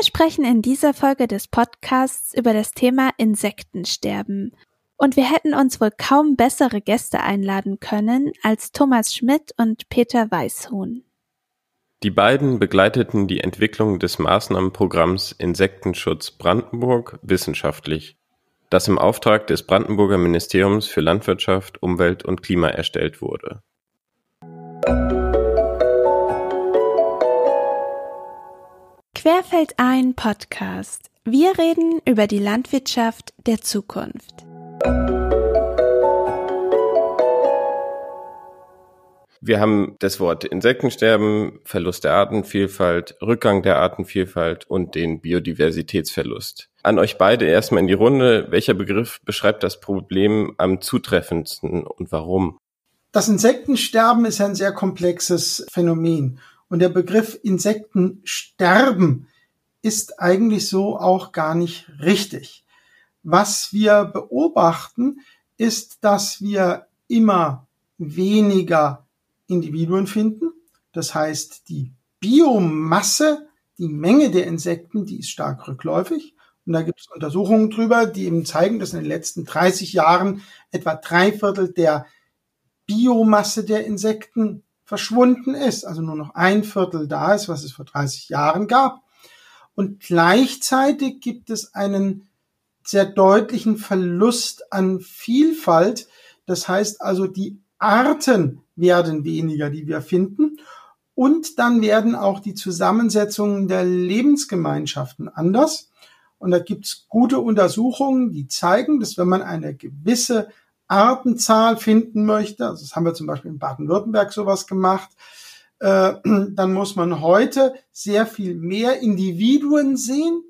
Wir sprechen in dieser Folge des Podcasts über das Thema Insektensterben. Und wir hätten uns wohl kaum bessere Gäste einladen können als Thomas Schmidt und Peter Weishuhn. Die beiden begleiteten die Entwicklung des Maßnahmenprogramms Insektenschutz Brandenburg wissenschaftlich, das im Auftrag des Brandenburger Ministeriums für Landwirtschaft, Umwelt und Klima erstellt wurde. Querfeldein Podcast. Wir reden über die Landwirtschaft der Zukunft. Wir haben das Wort Insektensterben, Verlust der Artenvielfalt, Rückgang der Artenvielfalt und den Biodiversitätsverlust. An euch beide erstmal in die Runde. Welcher Begriff beschreibt das Problem am zutreffendsten und warum? Das Insektensterben ist ein sehr komplexes Phänomen. Und der Begriff Insektensterben ist eigentlich so auch gar nicht richtig. Was wir beobachten, ist, dass wir immer weniger Individuen finden. Das heißt, die Biomasse, die Menge der Insekten, die ist stark rückläufig. Und da gibt es Untersuchungen drüber, die eben zeigen, dass in den letzten 30 Jahren etwa drei Viertel der Biomasse der Insekten verschwunden ist, also nur noch ein Viertel da ist, was es vor 30 Jahren gab. Und gleichzeitig gibt es einen sehr deutlichen Verlust an Vielfalt. Das heißt also, die Arten werden weniger, die wir finden. Und dann werden auch die Zusammensetzungen der Lebensgemeinschaften anders. Und da gibt es gute Untersuchungen, die zeigen, dass wenn man eine gewisse Artenzahl finden möchte, also das haben wir zum Beispiel in Baden-Württemberg sowas gemacht, äh, dann muss man heute sehr viel mehr Individuen sehen,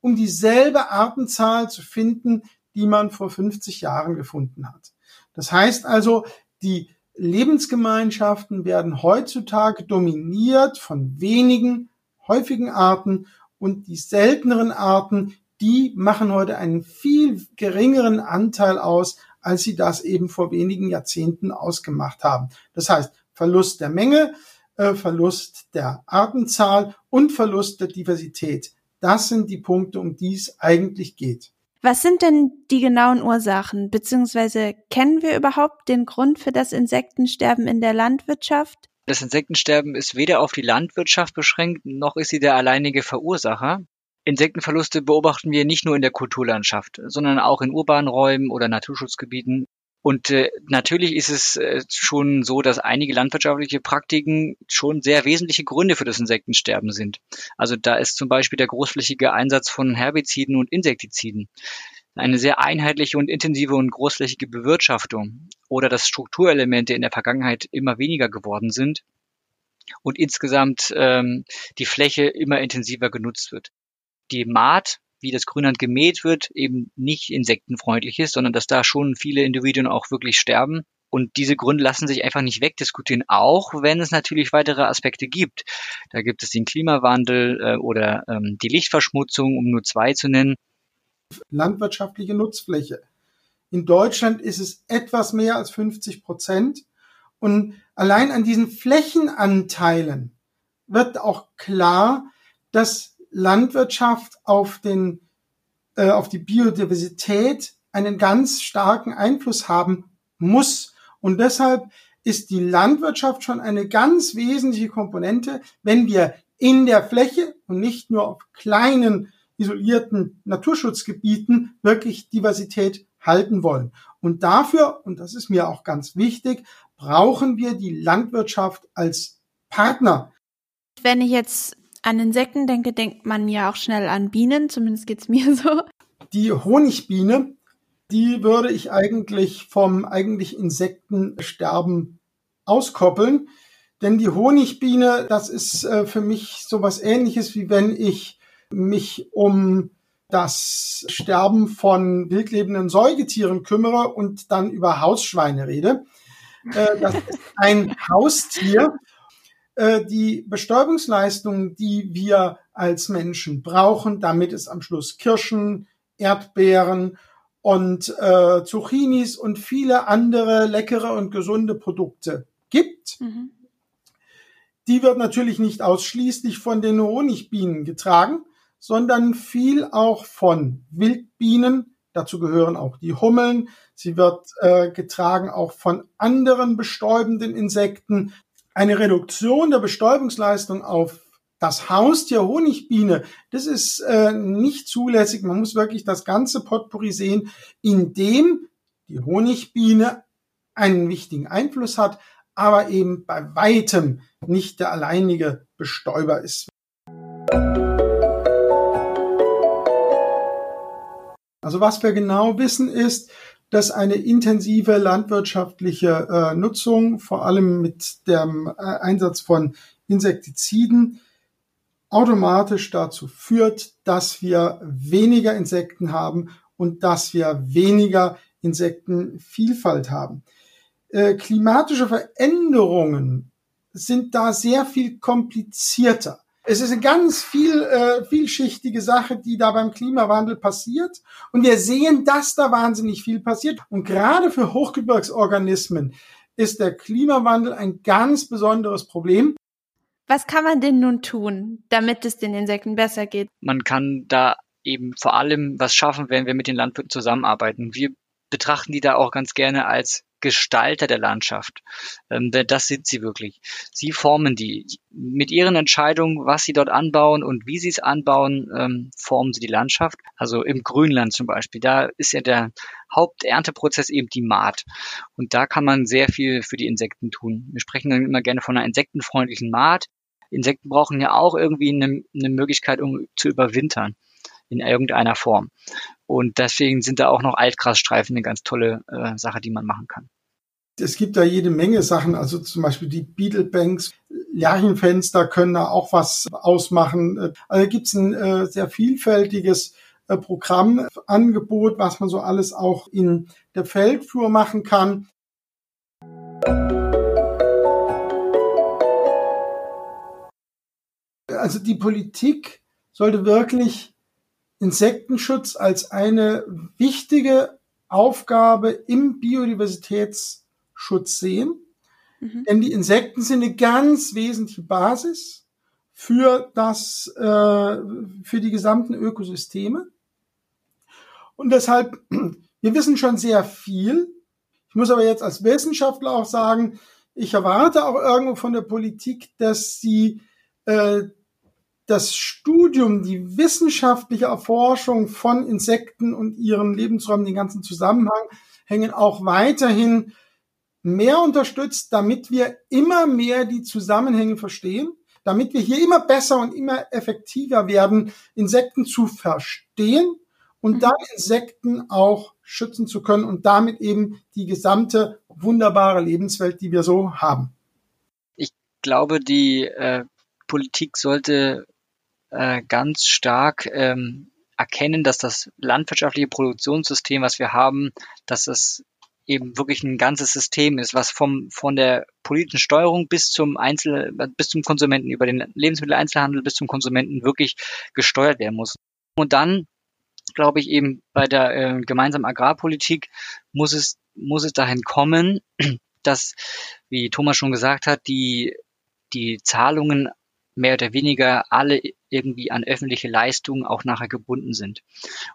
um dieselbe Artenzahl zu finden, die man vor 50 Jahren gefunden hat. Das heißt also, die Lebensgemeinschaften werden heutzutage dominiert von wenigen häufigen Arten und die selteneren Arten, die machen heute einen viel geringeren Anteil aus als sie das eben vor wenigen Jahrzehnten ausgemacht haben. Das heißt, Verlust der Menge, äh, Verlust der Artenzahl und Verlust der Diversität. Das sind die Punkte, um die es eigentlich geht. Was sind denn die genauen Ursachen, beziehungsweise kennen wir überhaupt den Grund für das Insektensterben in der Landwirtschaft? Das Insektensterben ist weder auf die Landwirtschaft beschränkt, noch ist sie der alleinige Verursacher. Insektenverluste beobachten wir nicht nur in der Kulturlandschaft, sondern auch in urbanen Räumen oder Naturschutzgebieten. Und äh, natürlich ist es äh, schon so, dass einige landwirtschaftliche Praktiken schon sehr wesentliche Gründe für das Insektensterben sind. Also da ist zum Beispiel der großflächige Einsatz von Herbiziden und Insektiziden, eine sehr einheitliche und intensive und großflächige Bewirtschaftung oder dass Strukturelemente in der Vergangenheit immer weniger geworden sind und insgesamt ähm, die Fläche immer intensiver genutzt wird die Maat, wie das Grünland gemäht wird, eben nicht insektenfreundlich ist, sondern dass da schon viele Individuen auch wirklich sterben. Und diese Gründe lassen sich einfach nicht wegdiskutieren, auch wenn es natürlich weitere Aspekte gibt. Da gibt es den Klimawandel äh, oder ähm, die Lichtverschmutzung, um nur zwei zu nennen. Landwirtschaftliche Nutzfläche. In Deutschland ist es etwas mehr als 50 Prozent. Und allein an diesen Flächenanteilen wird auch klar, dass Landwirtschaft auf den äh, auf die Biodiversität einen ganz starken Einfluss haben muss. Und deshalb ist die Landwirtschaft schon eine ganz wesentliche Komponente, wenn wir in der Fläche und nicht nur auf kleinen isolierten Naturschutzgebieten wirklich Diversität halten wollen. Und dafür, und das ist mir auch ganz wichtig, brauchen wir die Landwirtschaft als Partner. Wenn ich jetzt an Insekten denke, denkt man ja auch schnell an Bienen, zumindest geht's mir so. Die Honigbiene, die würde ich eigentlich vom eigentlich Insektensterben auskoppeln. Denn die Honigbiene, das ist äh, für mich sowas ähnliches, wie wenn ich mich um das Sterben von wildlebenden Säugetieren kümmere und dann über Hausschweine rede. Äh, das ist ein Haustier äh, die Bestäubungsleistung, die wir als Menschen brauchen, damit es am Schluss Kirschen, Erdbeeren und äh, Zucchinis und viele andere leckere und gesunde Produkte gibt. Mhm. Die wird natürlich nicht ausschließlich von den Honigbienen getragen, sondern viel auch von Wildbienen. Dazu gehören auch die Hummeln. Sie wird äh, getragen auch von anderen bestäubenden Insekten. Eine Reduktion der Bestäubungsleistung auf das Haustier Honigbiene, das ist äh, nicht zulässig. Man muss wirklich das ganze Potpourri sehen, in dem die Honigbiene einen wichtigen Einfluss hat, aber eben bei weitem nicht der alleinige Bestäuber ist. Also was wir genau wissen ist, dass eine intensive landwirtschaftliche äh, Nutzung, vor allem mit dem äh, Einsatz von Insektiziden, automatisch dazu führt, dass wir weniger Insekten haben und dass wir weniger Insektenvielfalt haben. Äh, klimatische Veränderungen sind da sehr viel komplizierter. Es ist eine ganz viel, äh, vielschichtige Sache, die da beim Klimawandel passiert. Und wir sehen, dass da wahnsinnig viel passiert. Und gerade für Hochgebirgsorganismen ist der Klimawandel ein ganz besonderes Problem. Was kann man denn nun tun, damit es den Insekten besser geht? Man kann da eben vor allem was schaffen, wenn wir mit den Landwirten zusammenarbeiten. Wir betrachten die da auch ganz gerne als Gestalter der Landschaft. Ähm, das sind sie wirklich. Sie formen die. Mit ihren Entscheidungen, was sie dort anbauen und wie sie es anbauen, ähm, formen sie die Landschaft. Also im Grünland zum Beispiel, da ist ja der Haupternteprozess eben die Maat. Und da kann man sehr viel für die Insekten tun. Wir sprechen dann immer gerne von einer insektenfreundlichen Maat. Insekten brauchen ja auch irgendwie eine, eine Möglichkeit, um zu überwintern in irgendeiner Form. Und deswegen sind da auch noch Altgrasstreifen eine ganz tolle äh, Sache, die man machen kann. Es gibt da jede Menge Sachen, also zum Beispiel die Beetlebanks, Lerchenfenster können da auch was ausmachen. Also gibt es ein äh, sehr vielfältiges äh, Programmangebot, was man so alles auch in der Feldflur machen kann. Also die Politik sollte wirklich Insektenschutz als eine wichtige Aufgabe im Biodiversitätsschutz sehen. Mhm. Denn die Insekten sind eine ganz wesentliche Basis für das, äh, für die gesamten Ökosysteme. Und deshalb, wir wissen schon sehr viel. Ich muss aber jetzt als Wissenschaftler auch sagen, ich erwarte auch irgendwo von der Politik, dass sie äh, das Studium, die wissenschaftliche Erforschung von Insekten und ihren Lebensräumen, den ganzen Zusammenhang, hängen auch weiterhin mehr unterstützt, damit wir immer mehr die Zusammenhänge verstehen, damit wir hier immer besser und immer effektiver werden, Insekten zu verstehen und mhm. dann Insekten auch schützen zu können und damit eben die gesamte wunderbare Lebenswelt, die wir so haben. Ich glaube, die äh, Politik sollte äh, ganz stark ähm, erkennen, dass das landwirtschaftliche Produktionssystem, was wir haben, dass es eben wirklich ein ganzes System ist, was vom von der politischen Steuerung bis zum Einzel bis zum Konsumenten über den Lebensmitteleinzelhandel bis zum Konsumenten wirklich gesteuert werden muss. Und dann glaube ich eben bei der äh, gemeinsamen Agrarpolitik muss es muss es dahin kommen, dass wie Thomas schon gesagt hat, die die Zahlungen mehr oder weniger alle irgendwie an öffentliche Leistungen auch nachher gebunden sind.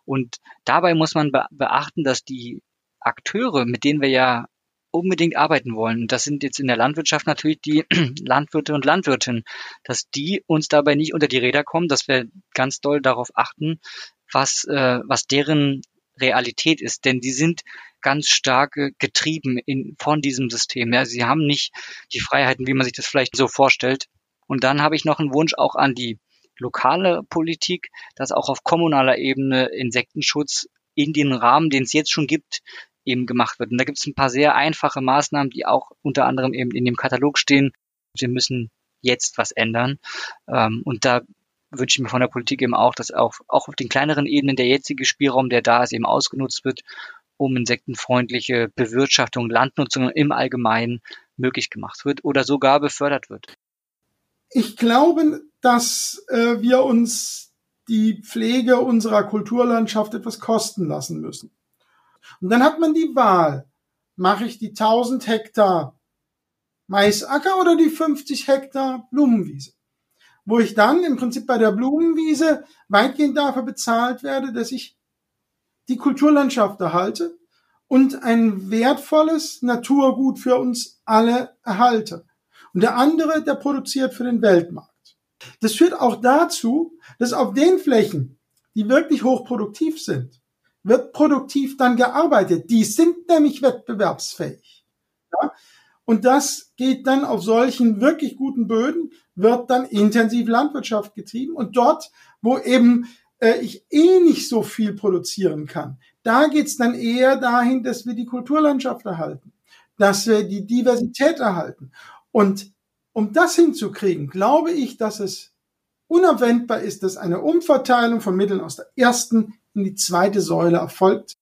Und dabei muss man beachten, dass die Akteure, mit denen wir ja unbedingt arbeiten wollen, das sind jetzt in der Landwirtschaft natürlich die Landwirte und Landwirtinnen, dass die uns dabei nicht unter die Räder kommen, dass wir ganz doll darauf achten, was, äh, was deren Realität ist, denn die sind ganz stark getrieben in, von diesem System. Ja, sie haben nicht die Freiheiten, wie man sich das vielleicht so vorstellt. Und dann habe ich noch einen Wunsch auch an die lokale Politik, dass auch auf kommunaler Ebene Insektenschutz in den Rahmen, den es jetzt schon gibt, eben gemacht wird. Und da gibt es ein paar sehr einfache Maßnahmen, die auch unter anderem eben in dem Katalog stehen. Wir müssen jetzt was ändern. Ähm, und da wünsche ich mir von der Politik eben auch, dass auch, auch auf den kleineren Ebenen der jetzige Spielraum, der da ist, eben ausgenutzt wird, um insektenfreundliche Bewirtschaftung, Landnutzung im Allgemeinen möglich gemacht wird oder sogar befördert wird. Ich glaube, dass äh, wir uns die Pflege unserer Kulturlandschaft etwas kosten lassen müssen. Und dann hat man die Wahl. Mache ich die 1000 Hektar Maisacker oder die 50 Hektar Blumenwiese? wo ich dann im Prinzip bei der Blumenwiese weitgehend dafür bezahlt werde, dass ich die Kulturlandschaft erhalte und ein wertvolles Naturgut für uns alle erhalte. Und der andere, der produziert für den Weltmarkt. Das führt auch dazu, dass auf den Flächen, die wirklich hochproduktiv sind, wird produktiv dann gearbeitet. Die sind nämlich wettbewerbsfähig. Ja? Und das geht dann auf solchen wirklich guten Böden, wird dann intensiv Landwirtschaft getrieben. Und dort, wo eben äh, ich eh nicht so viel produzieren kann, da geht's dann eher dahin, dass wir die Kulturlandschaft erhalten, dass wir die Diversität erhalten. Und um das hinzukriegen, glaube ich, dass es unabwendbar ist, dass eine Umverteilung von Mitteln aus der ersten in die zweite Säule erfolgt.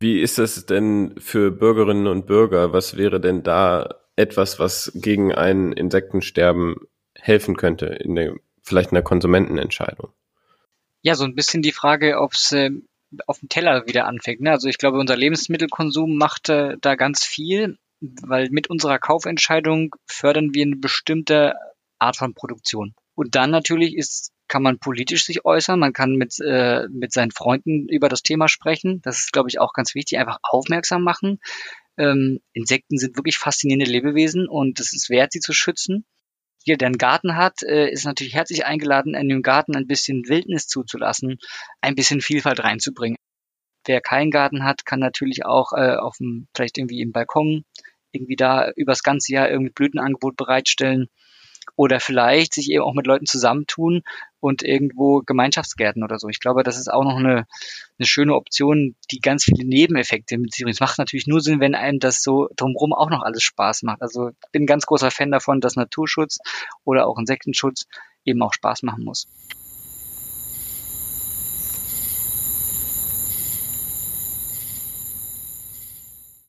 Wie ist es denn für Bürgerinnen und Bürger? Was wäre denn da etwas, was gegen ein Insektensterben helfen könnte, in der, vielleicht in der Konsumentenentscheidung? Ja, so ein bisschen die Frage, ob es äh, auf dem Teller wieder anfängt. Ne? Also ich glaube, unser Lebensmittelkonsum macht äh, da ganz viel, weil mit unserer Kaufentscheidung fördern wir eine bestimmte Art von Produktion. Und dann natürlich ist, kann man politisch sich äußern, man kann mit, äh, mit seinen Freunden über das Thema sprechen. Das ist, glaube ich, auch ganz wichtig, einfach aufmerksam machen. Ähm, Insekten sind wirklich faszinierende Lebewesen und es ist wert, sie zu schützen. Jeder, der einen Garten hat, äh, ist natürlich herzlich eingeladen, in dem Garten ein bisschen Wildnis zuzulassen, ein bisschen Vielfalt reinzubringen. Wer keinen Garten hat, kann natürlich auch äh, auf dem, vielleicht irgendwie im Balkon irgendwie da übers ganze Jahr irgendwie Blütenangebot bereitstellen oder vielleicht sich eben auch mit Leuten zusammentun und irgendwo Gemeinschaftsgärten oder so. Ich glaube, das ist auch noch eine, eine schöne Option, die ganz viele Nebeneffekte mit sich bringt. Es macht natürlich nur Sinn, wenn einem das so drumherum auch noch alles Spaß macht. Also ich bin ein ganz großer Fan davon, dass Naturschutz oder auch Insektenschutz eben auch Spaß machen muss.